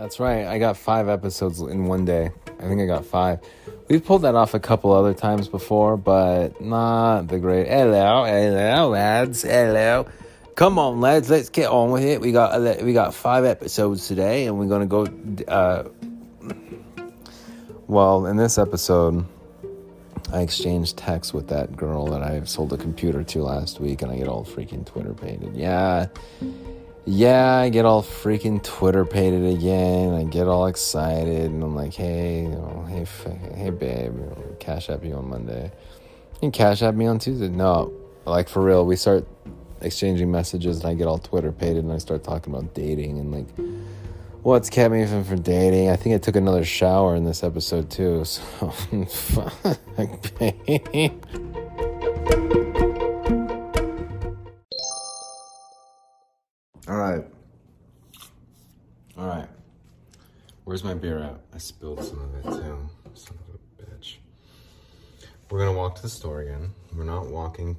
That's right. I got five episodes in one day. I think I got five. We've pulled that off a couple other times before, but not the great. Hello, hello, lads. Hello. Come on, lads. Let's get on with it. We got we got five episodes today, and we're gonna go. Uh, well, in this episode, I exchanged texts with that girl that I sold a computer to last week, and I get all freaking Twitter painted. Yeah yeah, I get all freaking Twitter pated again. I get all excited, and I'm like, hey, you know, hey, hey, babe, you know, cash app you on Monday. You cash app me on Tuesday. No, like for real, we start exchanging messages, and I get all Twitter pated, and I start talking about dating and like what's kept me from for dating. I think I took another shower in this episode too. So, fuck, babe. Where's my beer at? I spilled some of it too. Son of a bitch. We're gonna walk to the store again. We're not walking.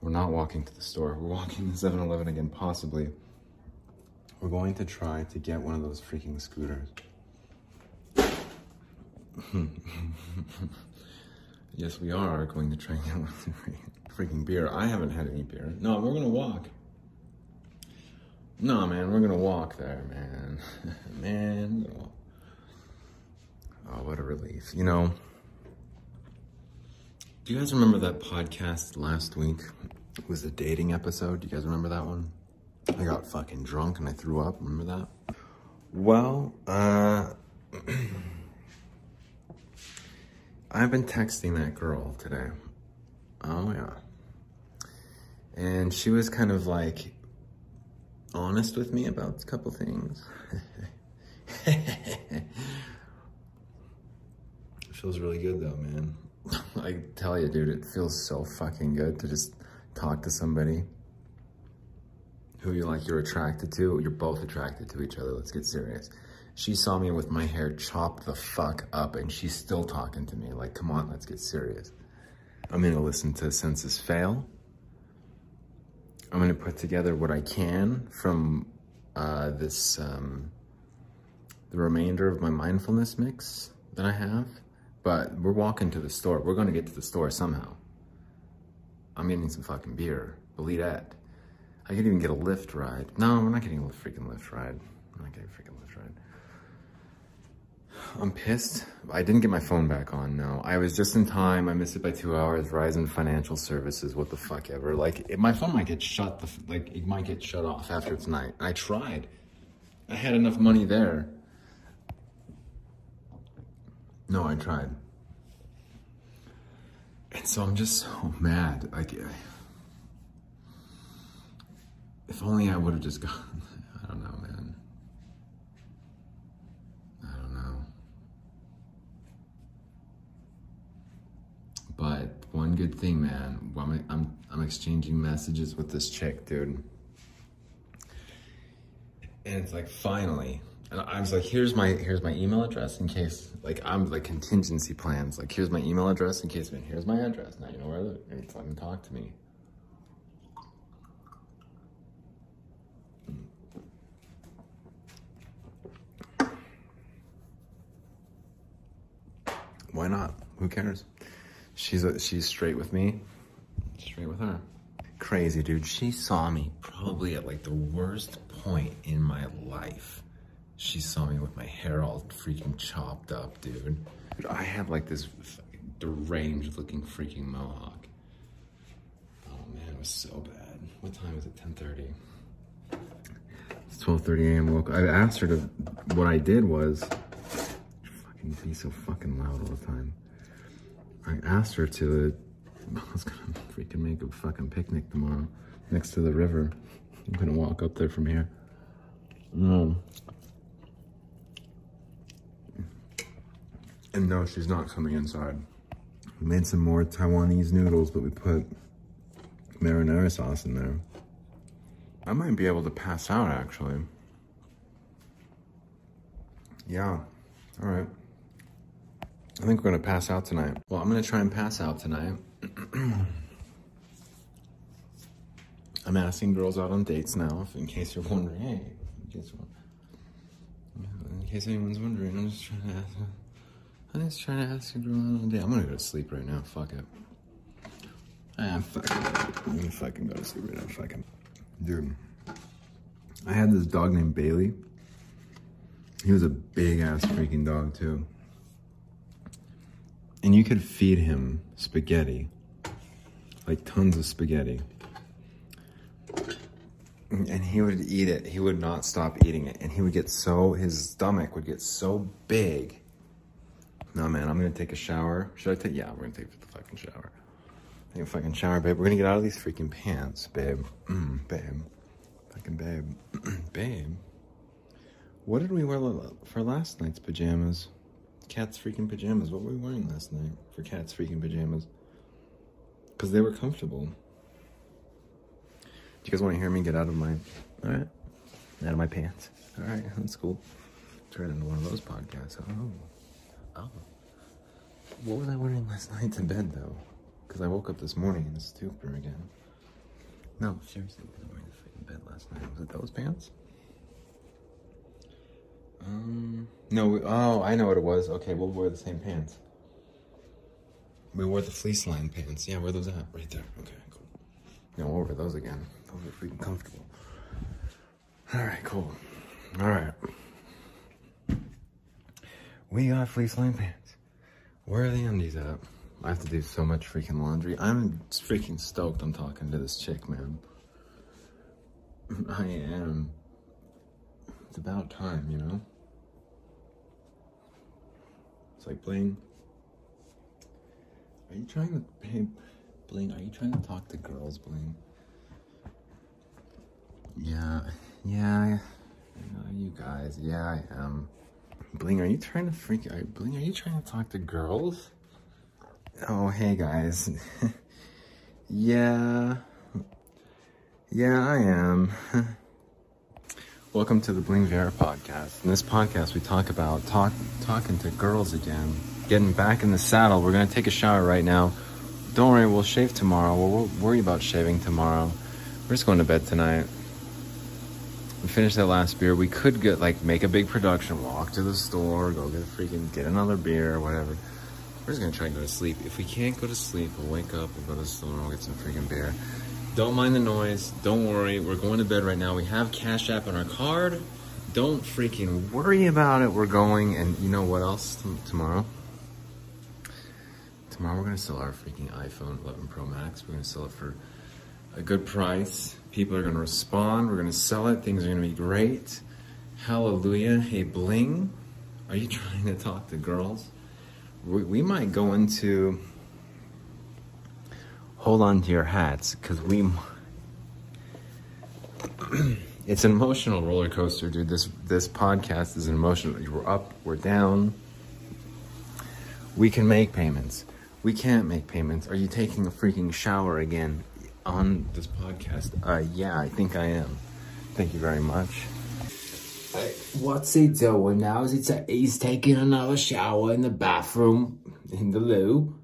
We're not walking to the store. We're walking to 7 Eleven again, possibly. We're going to try to get one of those freaking scooters. yes, we are going to try and get one freaking beer. I haven't had any beer. No, we're gonna walk. No, man, we're gonna walk there, man. man, oh, what a relief. You know, do you guys remember that podcast last week? It was a dating episode. Do you guys remember that one? I got fucking drunk and I threw up. Remember that? Well, uh, I've been texting that girl today. Oh, yeah. And she was kind of like, honest with me about a couple things. feels really good though, man. I tell you, dude, it feels so fucking good to just talk to somebody who you like you're attracted to. You're both attracted to each other. Let's get serious. She saw me with my hair chopped the fuck up and she's still talking to me. Like, come on, let's get serious. I'm gonna listen to Senses Fail. I'm gonna put together what I can from uh, this, um, the remainder of my mindfulness mix that I have. But we're walking to the store. We're gonna get to the store somehow. I'm getting some fucking beer. Believe that. I could even get a Lyft ride. No, we're not getting a freaking Lyft ride. I'm not getting a freaking Lyft ride. I'm pissed. I didn't get my phone back on, no. I was just in time. I missed it by two hours. Verizon Financial Services, what the fuck ever. Like, it, my phone might get shut, the, like, it might get shut off after tonight. I tried. I had enough money there. No, I tried. And so I'm just so mad. Like, if only I would have just gone. I don't know, man. I don't know. But one good thing, man. I'm, I'm, I'm exchanging messages with this chick, dude. And it's like, finally. And I was like, here's my here's my email address in case, like, I'm like contingency plans. Like, here's my email address in case, man, here's my address. Now you know where. Maybe fucking talk to me. Why not? Who cares? She's a, she's straight with me, straight with her. Crazy, dude. She saw me probably at like the worst point in my life. She saw me with my hair all freaking chopped up, dude. I had like this deranged looking freaking mohawk. Oh man, it was so bad. What time is it? 10:30. It's 12:30 a.m. Woke. I asked her to. What I did was fucking be so fucking loud all the time. I asked her to, uh, I was gonna freaking make a fucking picnic tomorrow next to the river. I'm gonna walk up there from here. No. And no, she's not coming inside. We made some more Taiwanese noodles, but we put marinara sauce in there. I might be able to pass out actually. Yeah, all right. I think we're gonna pass out tonight. Well, I'm gonna try and pass out tonight. I'm asking girls out on dates now, in case you're wondering. Hey, in case you're case anyone's wondering, I'm just trying to ask. I'm just trying to ask a girl out on a date. I'm gonna go to sleep right now. Fuck it. Ah, fuck it. I'm gonna fucking go to sleep right now. Fuck it. Dude, I had this dog named Bailey. He was a big ass freaking dog, too. And you could feed him spaghetti like tons of spaghetti. And he would eat it. He would not stop eating it. And he would get so, his stomach would get so big. No, man, I'm gonna take a shower. Should I take, yeah, we're gonna take the fucking shower. Take a fucking shower, babe. We're gonna get out of these freaking pants, babe. Mm, babe. Fucking babe. babe. What did we wear for last night's pajamas? Cat's freaking pajamas. What were we wearing last night for Cat's freaking pajamas? Because they were comfortable. Do you guys want to hear me get out of my, all right, out of my pants? All right, that's cool. Turn into one of those podcasts. Oh, oh. What was I wearing last night to bed though? Because I woke up this morning in a stupor again. No, seriously, what was wearing to bed last night? Was it those pants? Um, no, oh, I know what it was. Okay, we'll wear the same pants. We wore the fleece line pants. Yeah, where those at? Right there. Okay, cool. No, we'll wear those again. Those are freaking comfortable. All right, cool. All right. We got fleece line pants. Where are the undies at? I have to do so much freaking laundry. I'm freaking stoked I'm talking to this chick, man. I am. It's about time, you know? It's like playing are you trying to, hey, Bling, are you trying to talk to girls, Bling? Yeah, yeah, you guys, yeah, I am. Bling, are you trying to freak, are, Bling, are you trying to talk to girls? Oh, hey guys. yeah, yeah, I am. Welcome to the Bling Viera podcast. In this podcast, we talk about talk, talking to girls again getting back in the saddle. We're gonna take a shower right now. Don't worry, we'll shave tomorrow. We'll worry about shaving tomorrow. We're just going to bed tonight. We finished that last beer. We could get like make a big production, walk to the store, go get a freaking get another beer or whatever. We're just gonna try and go to sleep. If we can't go to sleep, we'll wake up, we'll go to the store, and we'll get some freaking beer. Don't mind the noise. Don't worry. We're going to bed right now. We have Cash App on our card. Don't freaking worry about it. We're going, and you know what else t- tomorrow? tomorrow we're gonna sell our freaking iPhone 11 Pro Max. We're gonna sell it for a good price. People are gonna respond. We're gonna sell it. Things are gonna be great. Hallelujah. Hey, Bling, are you trying to talk to girls? We, we might go into. Hold on to your hats, because we. it's an emotional roller coaster, dude. This this podcast is an emotional. We're up, we're down. We can make payments we can't make payments. Are you taking a freaking shower again on this podcast? Uh, yeah, I think I am. Thank you very much. What's he doing now? Is he he's taking another shower in the bathroom in the loo?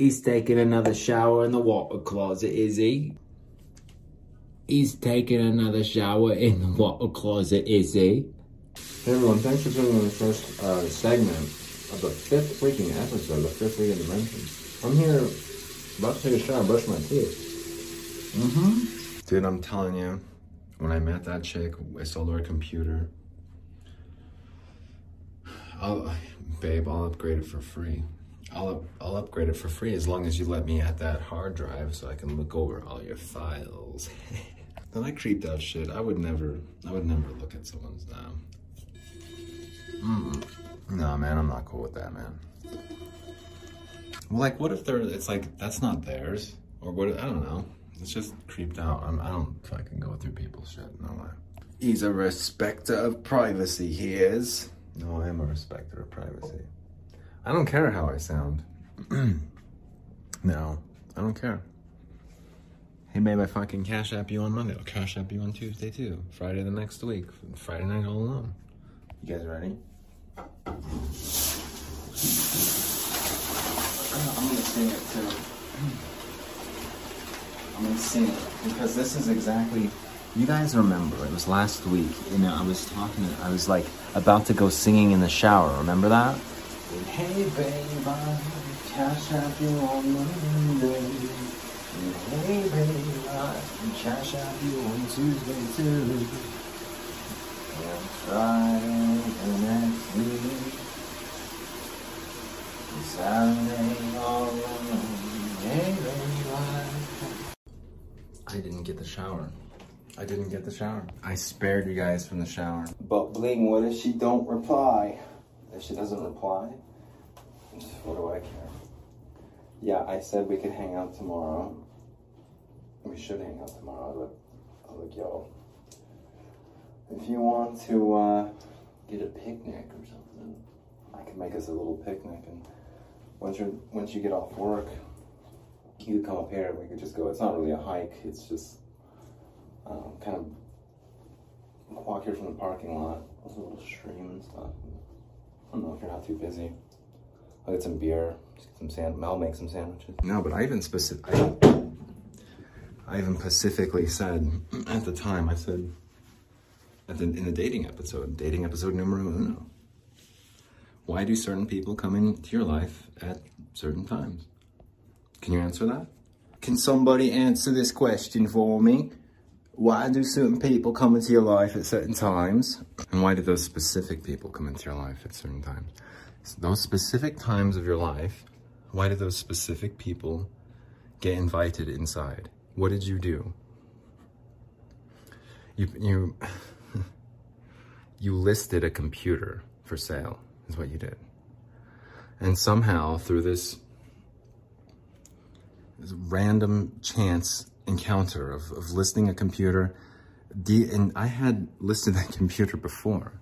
He's taking another shower in the water closet, is he? He's taking another shower in the water closet, is he? Hey everyone, thanks for tuning in the first uh, segment of the fifth freaking episode, the fifth freaking dimension. I'm here about to take a shower, brush my teeth. Mm-hmm. Dude, I'm telling you, when I met that chick, I sold her a computer. I'll, babe, I'll upgrade it for free. I'll I'll upgrade it for free as long as you let me add that hard drive so I can look over all your files. then I creeped out shit. I would never, I would never look at someone's um. Mm. No, man, I'm not cool with that, man. Well, like, what if they're, it's like, that's not theirs? Or what, I don't know. It's just creeped out. I'm, I don't fucking go through people's shit, no way. He's a respecter of privacy, he is. No, I am a respecter of privacy. I don't care how I sound. no, I don't care. Hey, babe, I fucking cash app you on Monday. I'll cash app you on Tuesday, too. Friday the next week. Friday night all alone. You guys ready? I'm gonna sing it too. I'm gonna sing it because this is exactly You guys remember, it was last week, you know, I was talking, I was like about to go singing in the shower. Remember that? Hey, babe, I cash out you on Monday. Hey, babe, I cash out you on Tuesday, too. And Friday the next week. And Saturday all alone. Hey, babe, I I didn't get the shower. I didn't get the shower. I spared you guys from the shower. But Bling, what if she don't reply? If she doesn't reply, what do I care? Yeah, I said we could hang out tomorrow. We should hang out tomorrow. Look, look, yo. If you want to uh, get a picnic or something, I could make us a little picnic. And once you once you get off work, you could come up here and we could just go. It's not really a hike. It's just um, kind of walk here from the parking lot. There's a little stream and stuff. I don't know if you're not too busy. I'll get some beer, get some sand. Mel make some sandwiches. No, but I even specific. I even specifically said at the time. I said at the, in the dating episode, dating episode numero uno. Why do certain people come into your life at certain times? Can you answer that? Can somebody answer this question for me? Why do certain people come into your life at certain times? And why do those specific people come into your life at certain times? So those specific times of your life, why did those specific people get invited inside? What did you do? You you you listed a computer for sale is what you did. And somehow through this, this random chance encounter of, of listing a computer, the, and I had listed that computer before.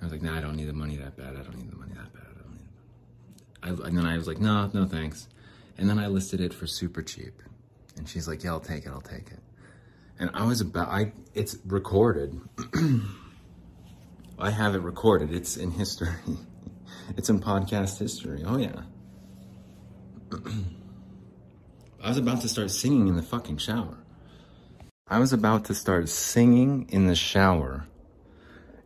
I was like, nah, I don't need the money that bad. I don't need the money that bad. I don't need it. I, and then I was like, no, no, thanks. And then I listed it for super cheap. And she's like, yeah, I'll take it. I'll take it. And I was about, I, it's recorded. I have it recorded. It's in history. it's in podcast history. Oh, yeah. I was about to start singing in the fucking shower. I was about to start singing in the shower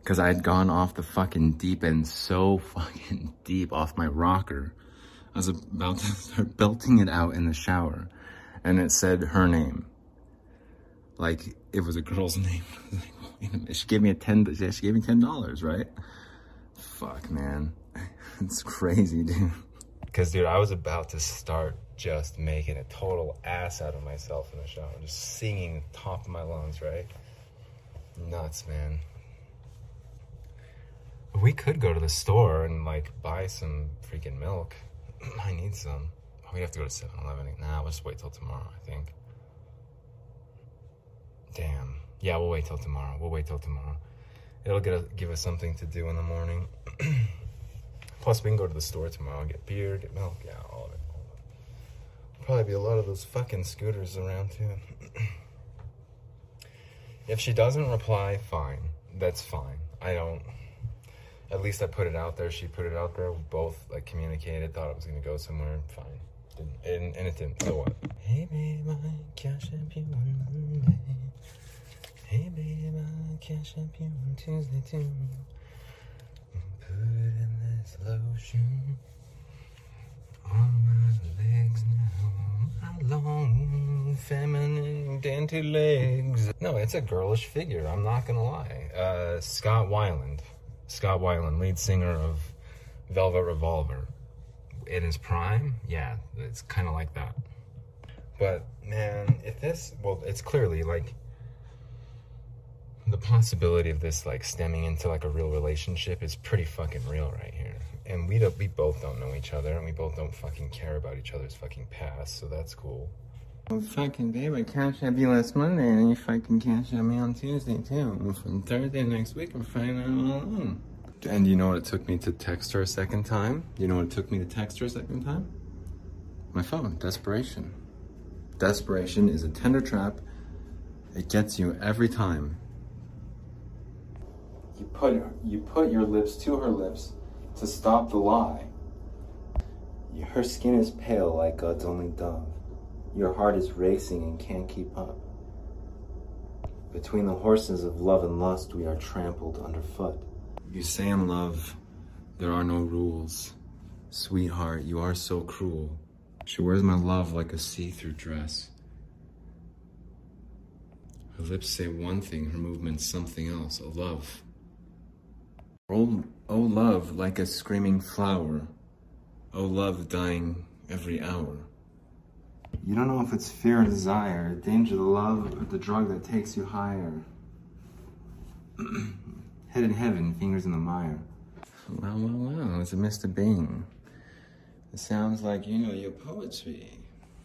because I had gone off the fucking deep end so fucking deep off my rocker. I was about to start belting it out in the shower and it said her name. Like it was a girl's name. She gave me a ten. She gave me ten dollars, right? Fuck, man, it's crazy, dude. Because, dude, I was about to start just making a total ass out of myself in the shower, just singing top of my lungs, right? Nuts, man. We could go to the store and like buy some freaking milk. I need some. We have to go to 7 Eleven. Nah, we'll just wait till tomorrow, I think. Damn. Yeah, we'll wait till tomorrow. We'll wait till tomorrow. It'll get us, give us something to do in the morning. Plus, we can go to the store tomorrow and get beer, get milk, yeah, all of it. Probably be a lot of those fucking scooters around too. if she doesn't reply, fine. That's fine. I don't. At least I put it out there. She put it out there. We both like communicated. Thought it was gonna go somewhere. Fine. Didn't, and, and it didn't. So what? Hey babe, I cash up you on Monday. Hey babe, I cash up you on Tuesday too. Put in this lotion on my legs now. My long, feminine, dainty legs. No, it's a girlish figure. I'm not gonna lie. Uh, Scott Weiland. Scott Weiland, lead singer of Velvet Revolver. In his prime, yeah, it's kind of like that. But man, if this, well, it's clearly like the possibility of this like stemming into like a real relationship is pretty fucking real right here. And we don't, we both don't know each other, and we both don't fucking care about each other's fucking past, so that's cool. Oh, fucking babe, I cashed at you last Monday, and you fucking cashed at me on Tuesday too. And from Thursday next week, I'm finding out all alone. And you know what it took me to text her a second time? You know what it took me to text her a second time? My phone. Desperation. Desperation is a tender trap. It gets you every time. You put you put your lips to her lips to stop the lie. Her skin is pale like God's only dove. Your heart is racing and can't keep up. Between the horses of love and lust, we are trampled underfoot. You say in love, there are no rules. Sweetheart, you are so cruel. She wears my love like a see through dress. Her lips say one thing, her movements something else, a love. Oh, oh, love, like a screaming flower. Oh, love dying every hour. You don't know if it's fear or desire, danger, the love, or the drug that takes you higher. Head in heaven, fingers in the mire. Well, well, well, it's a Mr. Bing. It sounds like you know your poetry.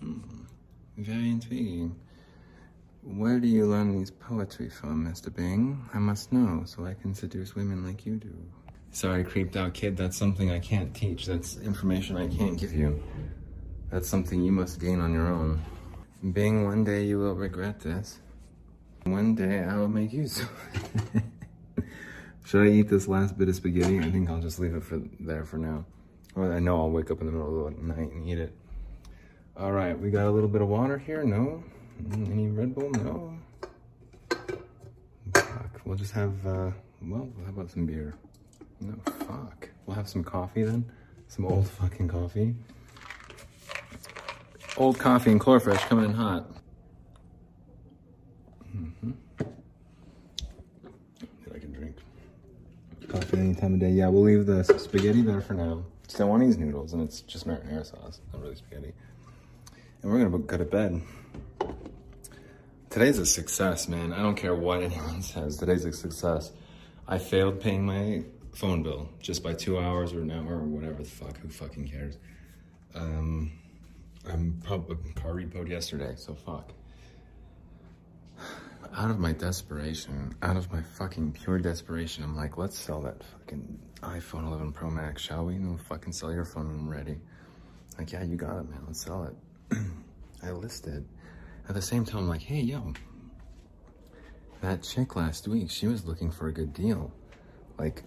Hmm. Very intriguing. Where do you learn these poetry from, Mr. Bing? I must know so I can seduce women like you do. Sorry, creeped out kid, that's something I can't teach. That's information I can't give you. That's something you must gain on your own. Bing, one day you will regret this. One day I will make of it. Should I eat this last bit of spaghetti? I think I'll just leave it for there for now. Well, I know I'll wake up in the middle of the night and eat it. All right, we got a little bit of water here. No? Mm, Any Red Bull? No. Fuck. We'll just have, uh, well, how about some beer? No, fuck. We'll have some coffee then. Some old fucking coffee. Old coffee and Chlorfresh coming in hot. Mm-hmm. That I can drink. Coffee any time of day. Yeah, we'll leave the spaghetti there for now. Want these noodles, and it's just marinara sauce, not really spaghetti. And we're gonna go to bed. Today's a success, man. I don't care what anyone says. Today's a success. I failed paying my phone bill just by two hours or an hour or whatever the fuck. Who fucking cares? Um, I'm probably car repoed yesterday, so fuck. Out of my desperation, out of my fucking pure desperation, I'm like, let's sell that fucking iPhone 11 Pro Max, shall we? No, fucking sell your phone when I'm ready. Like, yeah, you got it, man. Let's sell it. I listed. At the same time, I'm like, hey, yo, that chick last week, she was looking for a good deal. Like,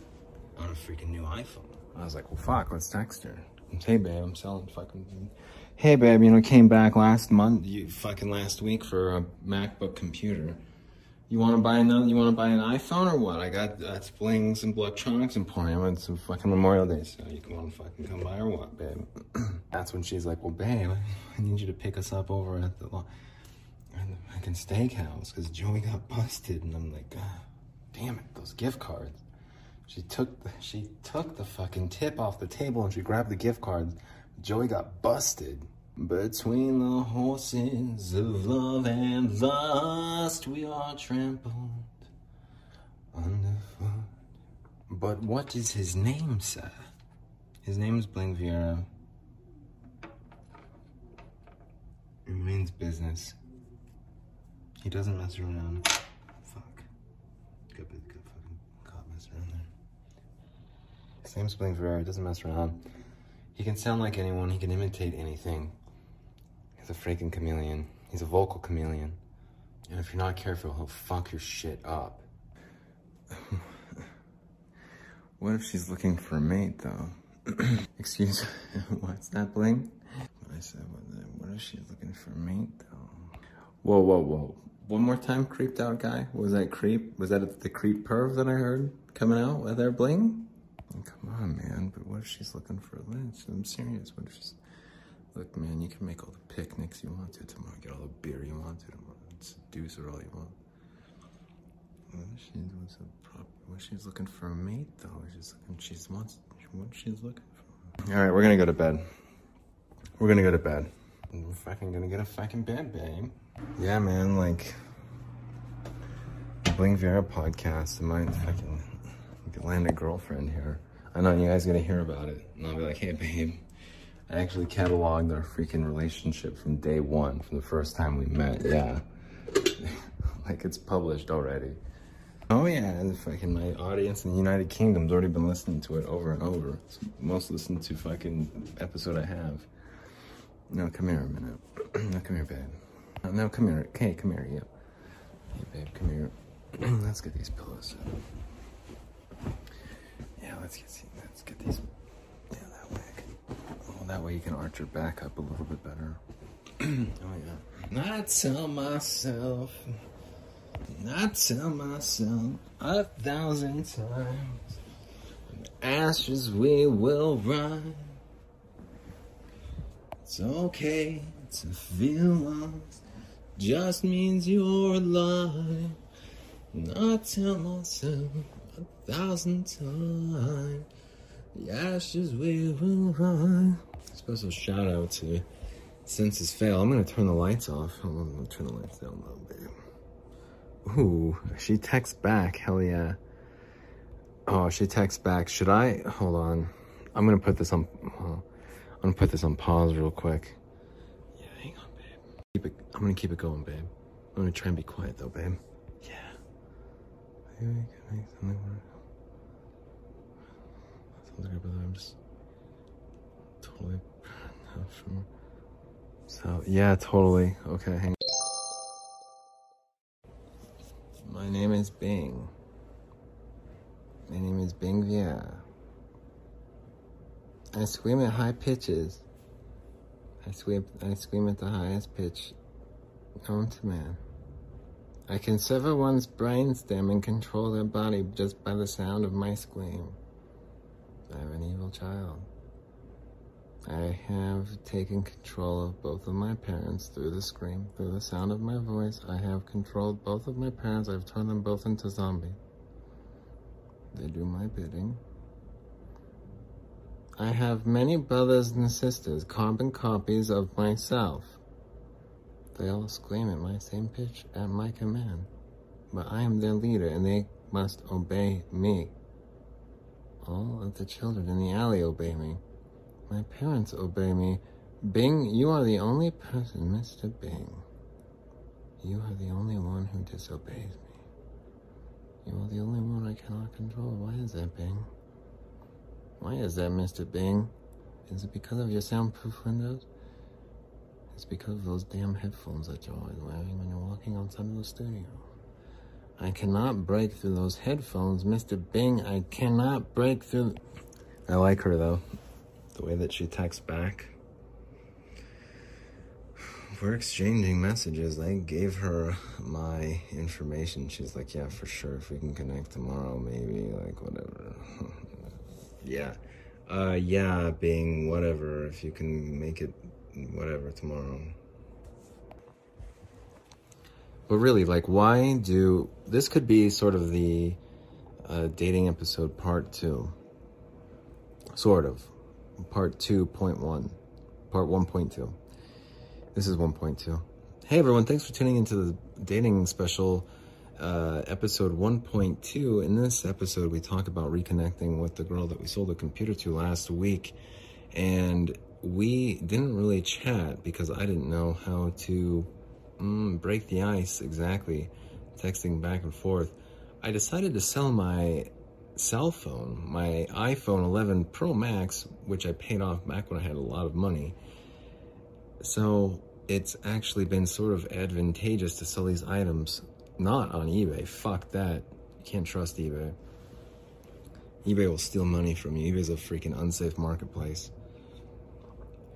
on a freaking new iPhone. I was like, well, fuck, let's text her. Hey, babe, I'm selling fucking. Hey, babe, you know, came back last month, you fucking last week for a MacBook computer. You want to buy another? You want to buy an iPhone or what? I got uh, Blings and electronics emporium and some fucking Memorial Day so you can want to fucking come by or what, babe? That's when she's like, well, babe, I need you to pick us up over at the, at the fucking steakhouse because Joey got busted, and I'm like, ah, damn it, those gift cards. She took the, she took the fucking tip off the table and she grabbed the gift cards. Joey got busted. Between the horses of love and lust, we are trampled underfoot. But what is his name, sir? His name is Bling Viera. It means business. He doesn't mess around. Fuck. Good, good, good fucking cop mess around there. Bling Viera. He doesn't mess around. He can sound like anyone. He can imitate anything. He's a freaking chameleon. He's a vocal chameleon. And if you're not careful, he'll fuck your shit up. what if she's looking for a mate, though? Excuse what's that, Bling? I said, what, if she's looking for a mate, though? Whoa, whoa, whoa. One more time, creeped out guy? Was that creep? Was that the creep perv that I heard coming out with there, Bling? Come on, man. But what if she's looking for a lynch? I'm serious. What if she's... Look, man, you can make all the picnics you want to tomorrow. Get all the beer you want to tomorrow. Seduce her all you want. What if she's, what's a prop, what if she's looking for a mate, though? She's looking, she's wants, what she's looking for. All right, we're gonna go to bed. We're gonna go to bed. We're fucking gonna get a fucking bed, babe. Yeah, man, like... Bling Viera podcast. I might fucking land a girlfriend here. I know you guys gonna hear about it. And I'll be like, hey, babe. I actually cataloged our freaking relationship from day one, from the first time we met. Yeah. like it's published already. Oh yeah, and fucking my audience in the United Kingdom's already been listening to it over and over. It's most listened to fucking episode I have. No, come here a minute. no, come here, babe. No, come here. Okay, come here. Yep. Hey, babe, come here. Let's get these pillows. Yeah, let's get let's get these. Yeah, that way. Can, oh, that way you can arch your back up a little bit better. oh yeah. Not tell myself I tell myself a thousand times, ashes we will run. It's okay to feel lost, just means you're alive. I tell myself thousand times, the ashes we will run. Special shout out to Senses Fail. I'm gonna turn the lights off. Hold on, I'm gonna turn the lights down a little bit. Ooh, she texts back. Hell yeah. Oh, she texts back. Should I? Hold on. I'm gonna put this on. I'm gonna put this on pause real quick. Yeah, hang on, babe. Keep it. I'm gonna keep it going, babe. I'm gonna try and be quiet though, babe. Yeah. Maybe we can make something work. Brother. I'm just totally not sure. So yeah, totally. Okay, hang. My name is Bing. My name is Bing Viera. I scream at high pitches. I scream, I scream at the highest pitch known to man. I can sever one's brainstem and control their body just by the sound of my scream. I have an evil child. I have taken control of both of my parents through the scream, through the sound of my voice. I have controlled both of my parents. I've turned them both into zombies. They do my bidding. I have many brothers and sisters, carbon copies of myself. They all scream at my same pitch at my command. But I am their leader and they must obey me. All of the children in the alley obey me. My parents obey me. Bing, you are the only person, Mr. Bing. You are the only one who disobeys me. You are the only one I cannot control. Why is that, Bing? Why is that, Mr. Bing? Is it because of your soundproof windows? It's because of those damn headphones that you're always wearing when you're walking outside of the studio. I cannot break through those headphones, Mr. Bing. I cannot break through. I like her though the way that she texts back. We're exchanging messages. I gave her my information. She's like, yeah, for sure. If we can connect tomorrow, maybe, like, whatever. yeah. Uh, yeah, being whatever. If you can make it whatever tomorrow. But really, like, why do. This could be sort of the uh, dating episode part two. Sort of part 2.1, part 1.2. This is 1.2. Hey everyone, thanks for tuning into the dating special uh, episode 1.2. In this episode, we talk about reconnecting with the girl that we sold a computer to last week. And we didn't really chat because I didn't know how to mm, break the ice exactly, texting back and forth. I decided to sell my cell phone, my iPhone 11 Pro Max, which I paid off back when I had a lot of money. So it's actually been sort of advantageous to sell these items not on eBay. Fuck that. You can't trust eBay. eBay will steal money from you. eBay's a freaking unsafe marketplace.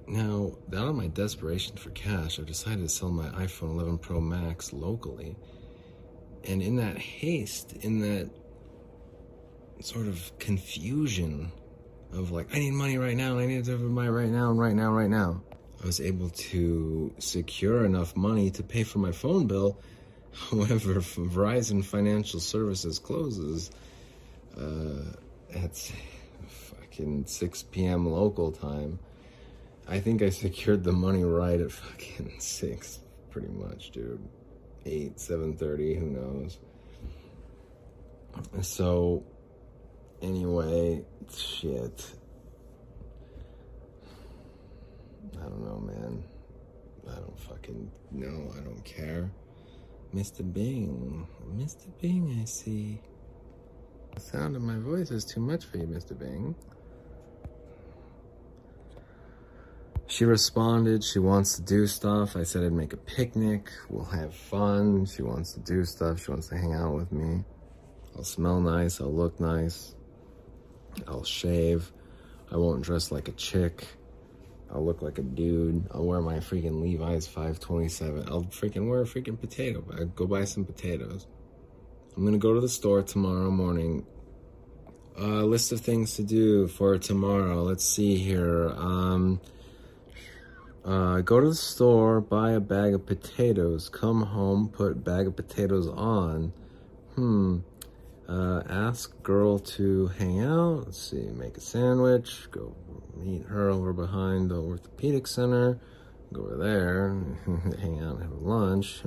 Now, out of my desperation for cash, I've decided to sell my iPhone 11 Pro Max locally. And in that haste, in that sort of confusion of like, I need money right now, I need to have money right now, and right now, right now. I was able to secure enough money to pay for my phone bill. However, Verizon Financial Services closes uh, at fucking 6 p.m. local time. I think I secured the money right at fucking 6, pretty much, dude. 8, 7.30, who knows. So Anyway, shit. I don't know, man. I don't fucking know. I don't care. Mr. Bing. Mr. Bing, I see. The sound of my voice is too much for you, Mr. Bing. She responded, she wants to do stuff. I said I'd make a picnic, we'll have fun. She wants to do stuff, she wants to hang out with me. I'll smell nice, I'll look nice. I'll shave. I won't dress like a chick. I'll look like a dude. I'll wear my freaking Levi's 527. I'll freaking wear a freaking potato bag. Go buy some potatoes. I'm gonna go to the store tomorrow morning. Uh, list of things to do for tomorrow. Let's see here. Um, uh, go to the store, buy a bag of potatoes, come home, put bag of potatoes on. Hmm. Uh, ask girl to hang out. Let's see, make a sandwich. Go meet her over behind the orthopedic center. Go over there, hang out, have lunch.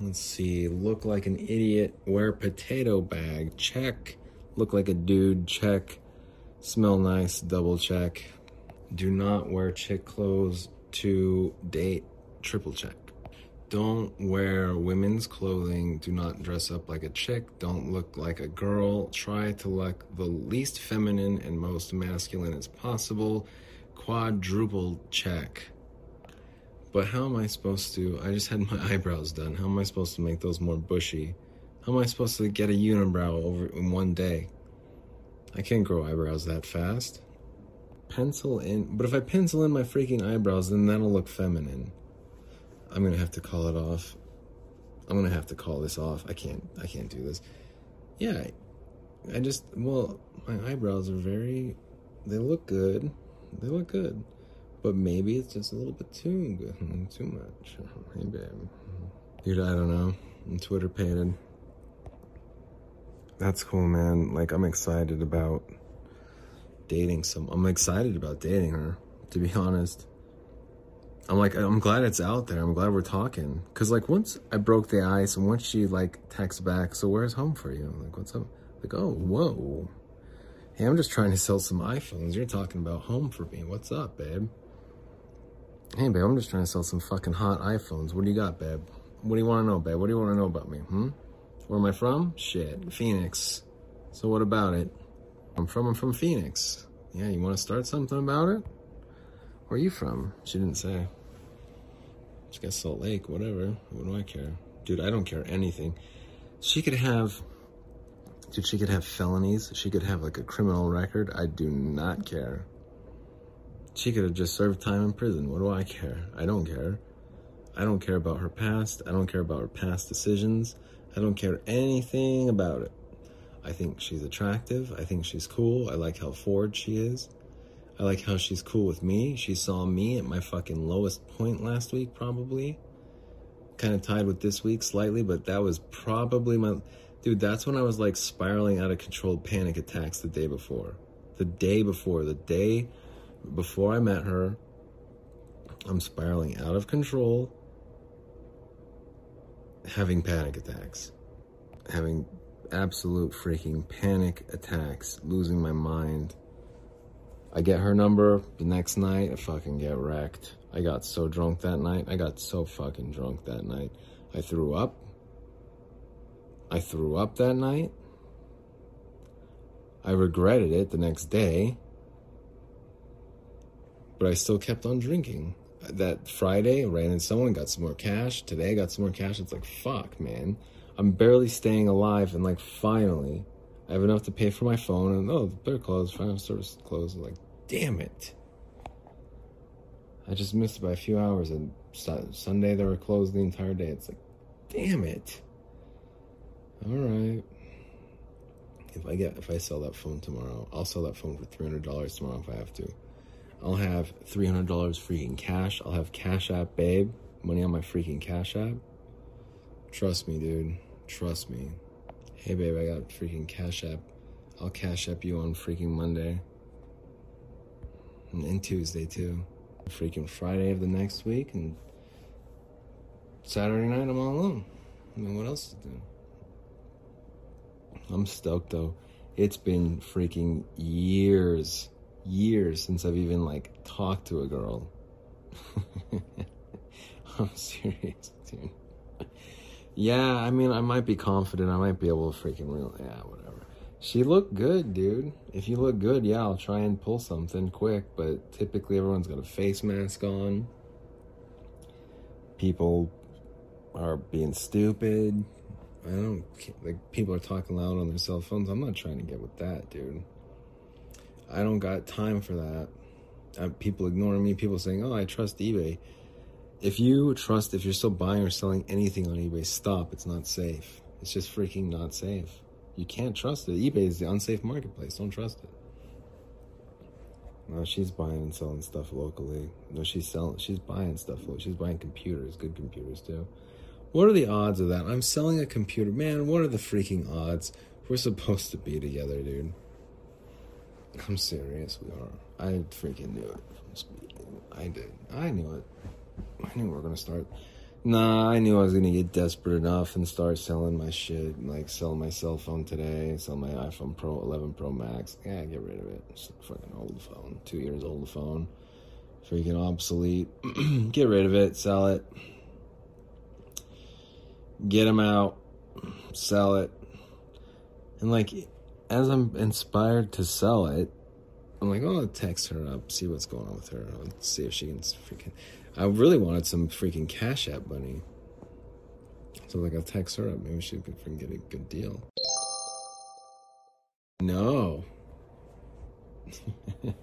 Let's see, look like an idiot, wear potato bag, check. Look like a dude, check. Smell nice, double check. Do not wear chick clothes to date, triple check. Don't wear women's clothing. Do not dress up like a chick. Don't look like a girl. Try to look the least feminine and most masculine as possible. Quadruple check. But how am I supposed to? I just had my eyebrows done. How am I supposed to make those more bushy? How am I supposed to get a unibrow over in one day? I can't grow eyebrows that fast. Pencil in, but if I pencil in my freaking eyebrows, then that'll look feminine. I'm gonna have to call it off. I'm gonna have to call this off. I can't. I can't do this. Yeah, I, just well, my eyebrows are very. They look good. They look good, but maybe it's just a little bit too good, too much. Hey, babe. Dude, I don't know. I'm Twitter painted. That's cool, man. Like, I'm excited about dating some. I'm excited about dating her, to be honest. I'm like, I'm glad it's out there. I'm glad we're talking. Cause like once I broke the ice and once she like texts back, so where's home for you? I'm like, what's up? Like, oh, whoa. Hey, I'm just trying to sell some iPhones. You're talking about home for me. What's up, babe? Hey, babe, I'm just trying to sell some fucking hot iPhones. What do you got, babe? What do you want to know, babe? What do you want to know about me? Hmm? Where am I from? Shit, Phoenix. So what about it? I'm from, I'm from Phoenix. Yeah, you want to start something about it? Where are you from? She didn't say. She got Salt Lake, whatever. What do I care? Dude, I don't care anything. She could have, dude, she could have felonies. She could have like a criminal record. I do not care. She could have just served time in prison. What do I care? I don't care. I don't care about her past. I don't care about her past decisions. I don't care anything about it. I think she's attractive. I think she's cool. I like how forward she is. I like how she's cool with me. She saw me at my fucking lowest point last week, probably. Kind of tied with this week slightly, but that was probably my. Dude, that's when I was like spiraling out of control panic attacks the day before. The day before. The day before I met her, I'm spiraling out of control, having panic attacks, having absolute freaking panic attacks, losing my mind. I get her number the next night, I fucking get wrecked. I got so drunk that night. I got so fucking drunk that night. I threw up. I threw up that night. I regretted it the next day. But I still kept on drinking. That Friday, I ran into someone, got some more cash. Today, I got some more cash. It's like, fuck, man. I'm barely staying alive, and like, finally, I have enough to pay for my phone. And oh, they're closed. Final service closed. I'm like, damn it. I just missed it by a few hours, and Sunday they were closed the entire day. It's like, damn it. All right. If I get if I sell that phone tomorrow, I'll sell that phone for three hundred dollars tomorrow if I have to. I'll have three hundred dollars freaking cash. I'll have Cash App, babe. Money on my freaking Cash App. Trust me, dude. Trust me. Hey, babe, I got freaking Cash App. I'll Cash App you on freaking Monday. And, and Tuesday, too. Freaking Friday of the next week, and Saturday night, I'm all alone. I mean, what else to do? I'm stoked, though. It's been freaking years, years since I've even, like, talked to a girl. I'm serious, dude. Yeah, I mean, I might be confident. I might be able to freaking real. Yeah, whatever. She looked good, dude. If you look good, yeah, I'll try and pull something quick. But typically, everyone's got a face mask on. People are being stupid. I don't like people are talking loud on their cell phones. I'm not trying to get with that, dude. I don't got time for that. uh, people ignoring me, people saying, "Oh, I trust eBay." If you trust, if you're still buying or selling anything on eBay, stop. It's not safe. It's just freaking not safe. You can't trust it. eBay is the unsafe marketplace. Don't trust it. No, she's buying and selling stuff locally. No, she's selling. She's buying stuff. She's buying computers, good computers too. What are the odds of that? I'm selling a computer, man. What are the freaking odds? We're supposed to be together, dude. I'm serious. We are. I freaking knew it. I did. I knew it. I knew we were gonna start. Nah, I knew I was gonna get desperate enough and start selling my shit, like sell my cell phone today, sell my iPhone Pro 11 Pro Max. Yeah, get rid of it. It's a fucking old phone, two years old phone, freaking obsolete. get rid of it, sell it, get them out, sell it, and like as I'm inspired to sell it, I'm like, oh, I'll text her up, see what's going on with her, I'll see if she can freaking. I really wanted some freaking Cash App money. So like I'll text her up. Maybe she freaking get a good deal. No.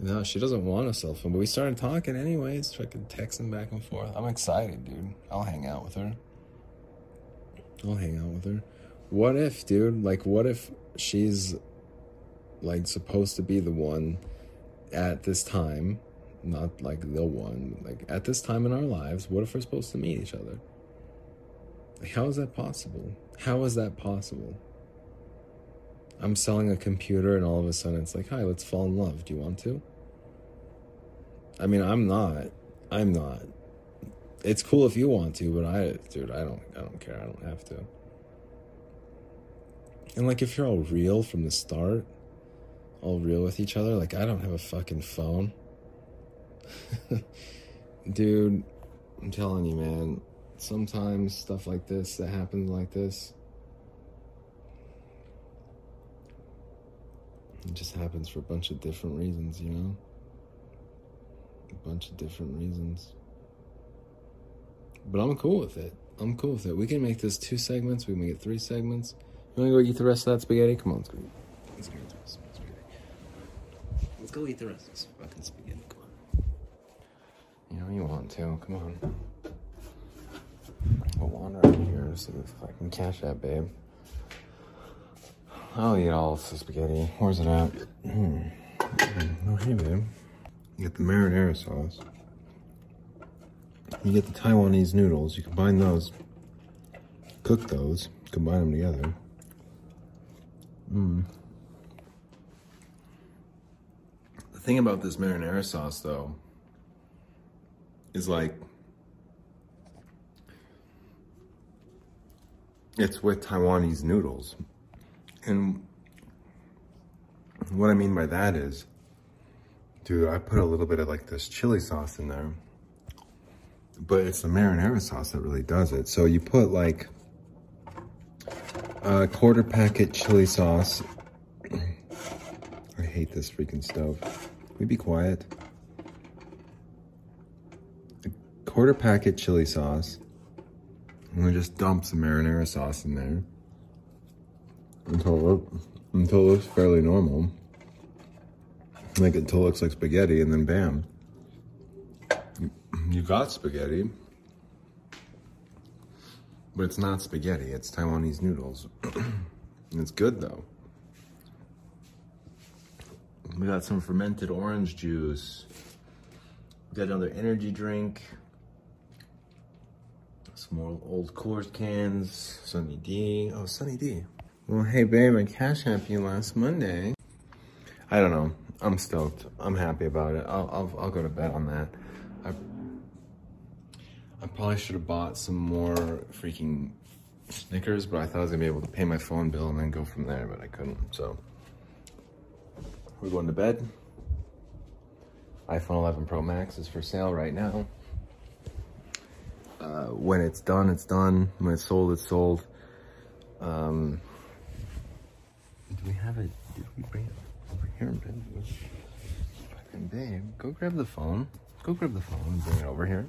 no, she doesn't want a cell phone. But we started talking anyways. Fucking texting back and forth. I'm excited, dude. I'll hang out with her. I'll hang out with her. What if, dude? Like, what if she's like supposed to be the one at this time not like the one. Like at this time in our lives, what if we're supposed to meet each other? Like, how is that possible? How is that possible? I'm selling a computer and all of a sudden it's like, hi, let's fall in love. Do you want to? I mean, I'm not. I'm not. It's cool if you want to, but I, dude, I don't, I don't care. I don't have to. And like, if you're all real from the start, all real with each other, like, I don't have a fucking phone. Dude, I'm telling you, man, sometimes stuff like this that happens like this, it just happens for a bunch of different reasons, you know? A bunch of different reasons. But I'm cool with it. I'm cool with it. We can make this two segments. We can make it three segments. You want to go eat the rest of that spaghetti? Come on, let's go. Let's go eat the rest of that spaghetti. Let's go eat the rest of this fucking spaghetti. Come on. You know you want to. Come on. We'll wander out here to see this fucking catch that, babe. I'll eat all the spaghetti. Where's it at? Hmm. Oh, hey, babe. You get the marinara sauce. You get the Taiwanese noodles. You combine those. Cook those. Combine them together. Mmm. The thing about this marinara sauce, though, is like it's with Taiwanese noodles. And what I mean by that is, dude, I put a little bit of like this chili sauce in there, but it's the marinara sauce that really does it. So you put like a quarter packet chili sauce. I hate this freaking stove. We be quiet? A quarter packet chili sauce. And we just dump some marinara sauce in there until it, until it looks fairly normal. Like until it looks like spaghetti, and then bam, you, you got spaghetti. But it's not spaghetti, it's Taiwanese noodles. it's good though. We got some fermented orange juice. We got another energy drink. Some more old Coors cans. Sunny D. Oh, Sunny D. Well, hey, babe, I cash app you last Monday. I don't know. I'm stoked. I'm happy about it. I'll, I'll, I'll go to bed on that. I, I probably should have bought some more freaking Snickers, but I thought I was gonna be able to pay my phone bill and then go from there, but I couldn't, so. We're going to bed. iPhone 11 Pro Max is for sale right now. Uh, when it's done, it's done. When it's sold, it's sold. Um, do we have it? Did we bring it over here? Fucking babe, go grab the phone. Go grab the phone and bring it over here.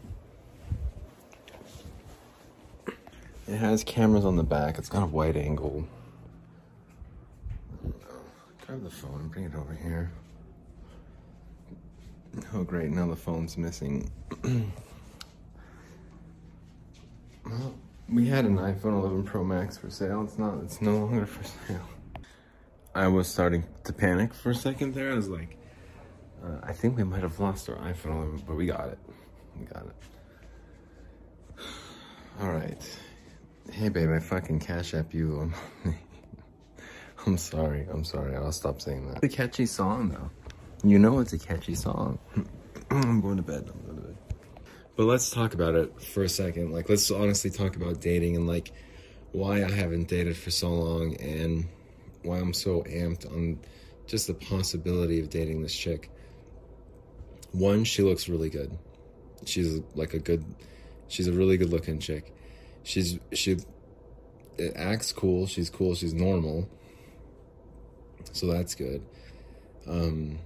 It has cameras on the back. It's got a wide angle. Grab the phone and bring it over here. Oh, great. Now the phone's missing. well, we had an iPhone 11 Pro Max for sale. It's not, it's no longer for sale. I was starting to panic for a second there. I was like, uh, I think we might have lost our iPhone 11, but we got it. We got it. All right. Hey, babe, I fucking cash app you. I'm sorry. I'm sorry. I'll stop saying that. It's a catchy song, though. You know it's a catchy song. I'm going to bed. I'm going to bed. But let's talk about it for a second. Like, let's honestly talk about dating and, like, why I haven't dated for so long and why I'm so amped on just the possibility of dating this chick. One, she looks really good. She's like a good, she's a really good looking chick. She's, she it acts cool. She's cool. She's normal. So that's good. Um,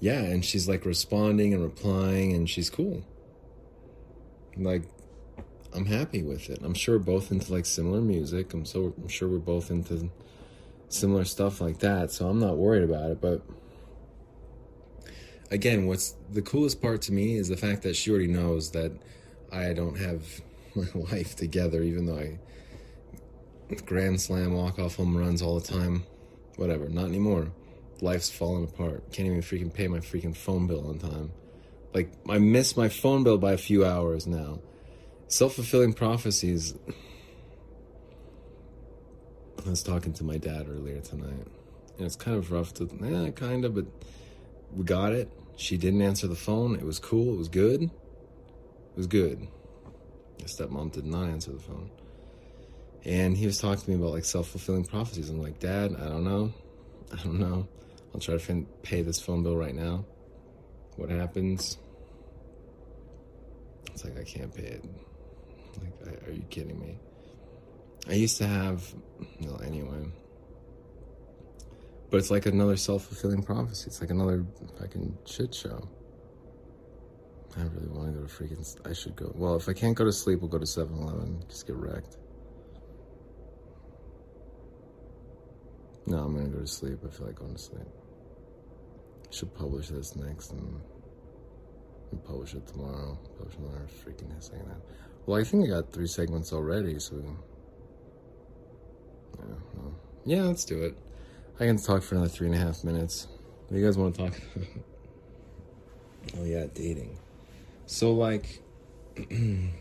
yeah, and she's like responding and replying, and she's cool. Like, I'm happy with it. I'm sure we're both into like similar music. I'm so I'm sure we're both into similar stuff like that. So I'm not worried about it. But again, what's the coolest part to me is the fact that she already knows that I don't have my life together, even though I grand slam walk off home runs all the time. Whatever, not anymore life's falling apart. Can't even freaking pay my freaking phone bill on time. Like, I miss my phone bill by a few hours now. Self fulfilling prophecies. I was talking to my dad earlier tonight. And it's kind of rough to, yeah, kind of, but we got it. She didn't answer the phone. It was cool. It was good. It was good. My stepmom did not answer the phone. And he was talking to me about like self fulfilling prophecies. I'm like, Dad, I don't know. I don't know. I'll try to pay this phone bill right now. What happens? It's like I can't pay it. Like, are you kidding me? I used to have, no, anyway. But it's like another self fulfilling prophecy. It's like another fucking shit show. I really want to go to freaking. I should go. Well, if I can't go to sleep, we'll go to 7 Eleven. Just get wrecked. No, I'm gonna go to sleep. I feel like going to sleep should publish this next and, and publish it tomorrow. Publish another freaking that. Well, I think I got three segments already, so yeah, well, yeah, let's do it. I can talk for another three and a half minutes. What do you guys want to talk oh yeah, dating. So like, I'm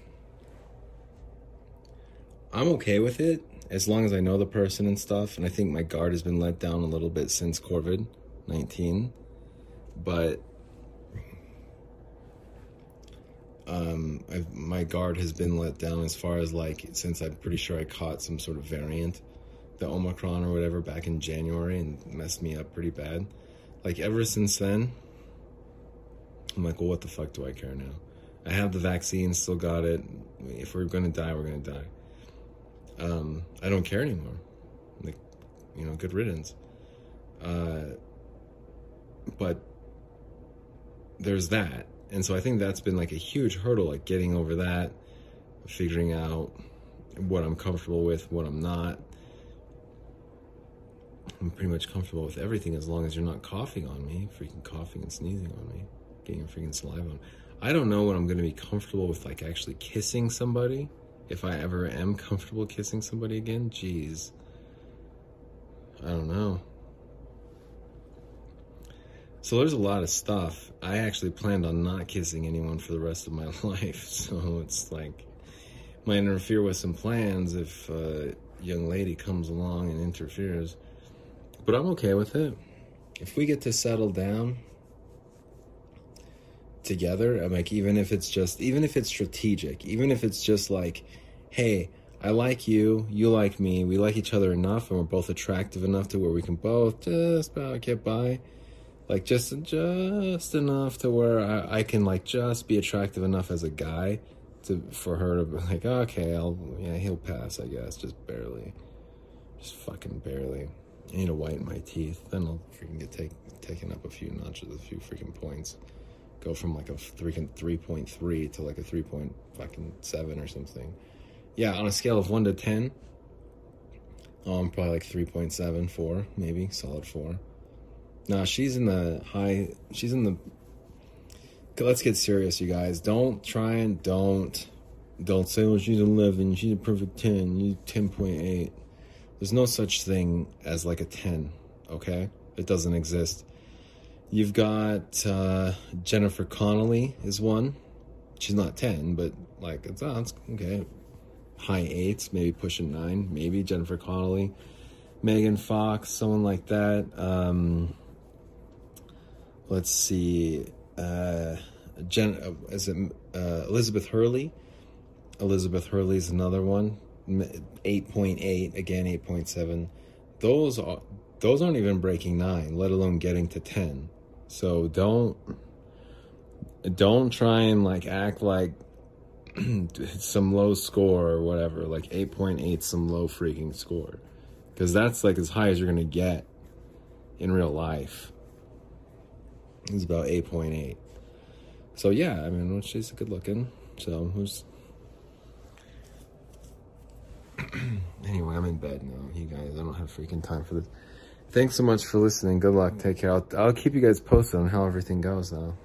okay with it as long as I know the person and stuff. And I think my guard has been let down a little bit since COVID 19 but um, my guard has been let down as far as like since I'm pretty sure I caught some sort of variant, the Omicron or whatever, back in January and messed me up pretty bad. Like ever since then, I'm like, well, what the fuck do I care now? I have the vaccine, still got it. If we're gonna die, we're gonna die. Um, I don't care anymore. Like, you know, good riddance. Uh, but there's that. And so I think that's been like a huge hurdle, like getting over that, figuring out what I'm comfortable with, what I'm not. I'm pretty much comfortable with everything as long as you're not coughing on me, freaking coughing and sneezing on me, getting freaking saliva on. I don't know when I'm going to be comfortable with like actually kissing somebody. If I ever am comfortable kissing somebody again, jeez. I don't know. So there's a lot of stuff. I actually planned on not kissing anyone for the rest of my life. So it's like, might interfere with some plans if a young lady comes along and interferes. But I'm okay with it. If we get to settle down together, I'm like, even if it's just, even if it's strategic, even if it's just like, hey, I like you, you like me, we like each other enough, and we're both attractive enough to where we can both just about get by like just just enough to where I, I can like just be attractive enough as a guy to for her to be like okay I'll yeah he'll pass I guess just barely just fucking barely. I need to whiten my teeth then I'll freaking get take, taken up a few notches a few freaking points go from like a freaking 3.3 to like a 3. fucking 7 or something yeah on a scale of 1 to 10 oh, I'm probably like 3.7 4 maybe solid 4 No, she's in the high. She's in the. Let's get serious, you guys. Don't try and don't, don't say, "Oh, she's eleven. She's a perfect ten. You ten point eight. There's no such thing as like a ten. Okay, it doesn't exist. You've got uh, Jennifer Connelly is one. She's not ten, but like it's, oh, it's okay. High eights, maybe pushing nine. Maybe Jennifer Connelly. Megan Fox, someone like that. Um, let's see. Uh, Jen, uh, is it uh, Elizabeth Hurley? Elizabeth Hurley is another one. Eight point eight again, eight point seven. Those are those aren't even breaking nine, let alone getting to ten. So don't don't try and like act like some low score or whatever, like eight point eight, some low freaking score because that's like as high as you're gonna get in real life. It's about eight point eight. So yeah, I mean, she's good looking. So who's anyway? I'm in bed now, you guys. I don't have freaking time for this. Thanks so much for listening. Good luck. Take care. I'll, I'll keep you guys posted on how everything goes, though.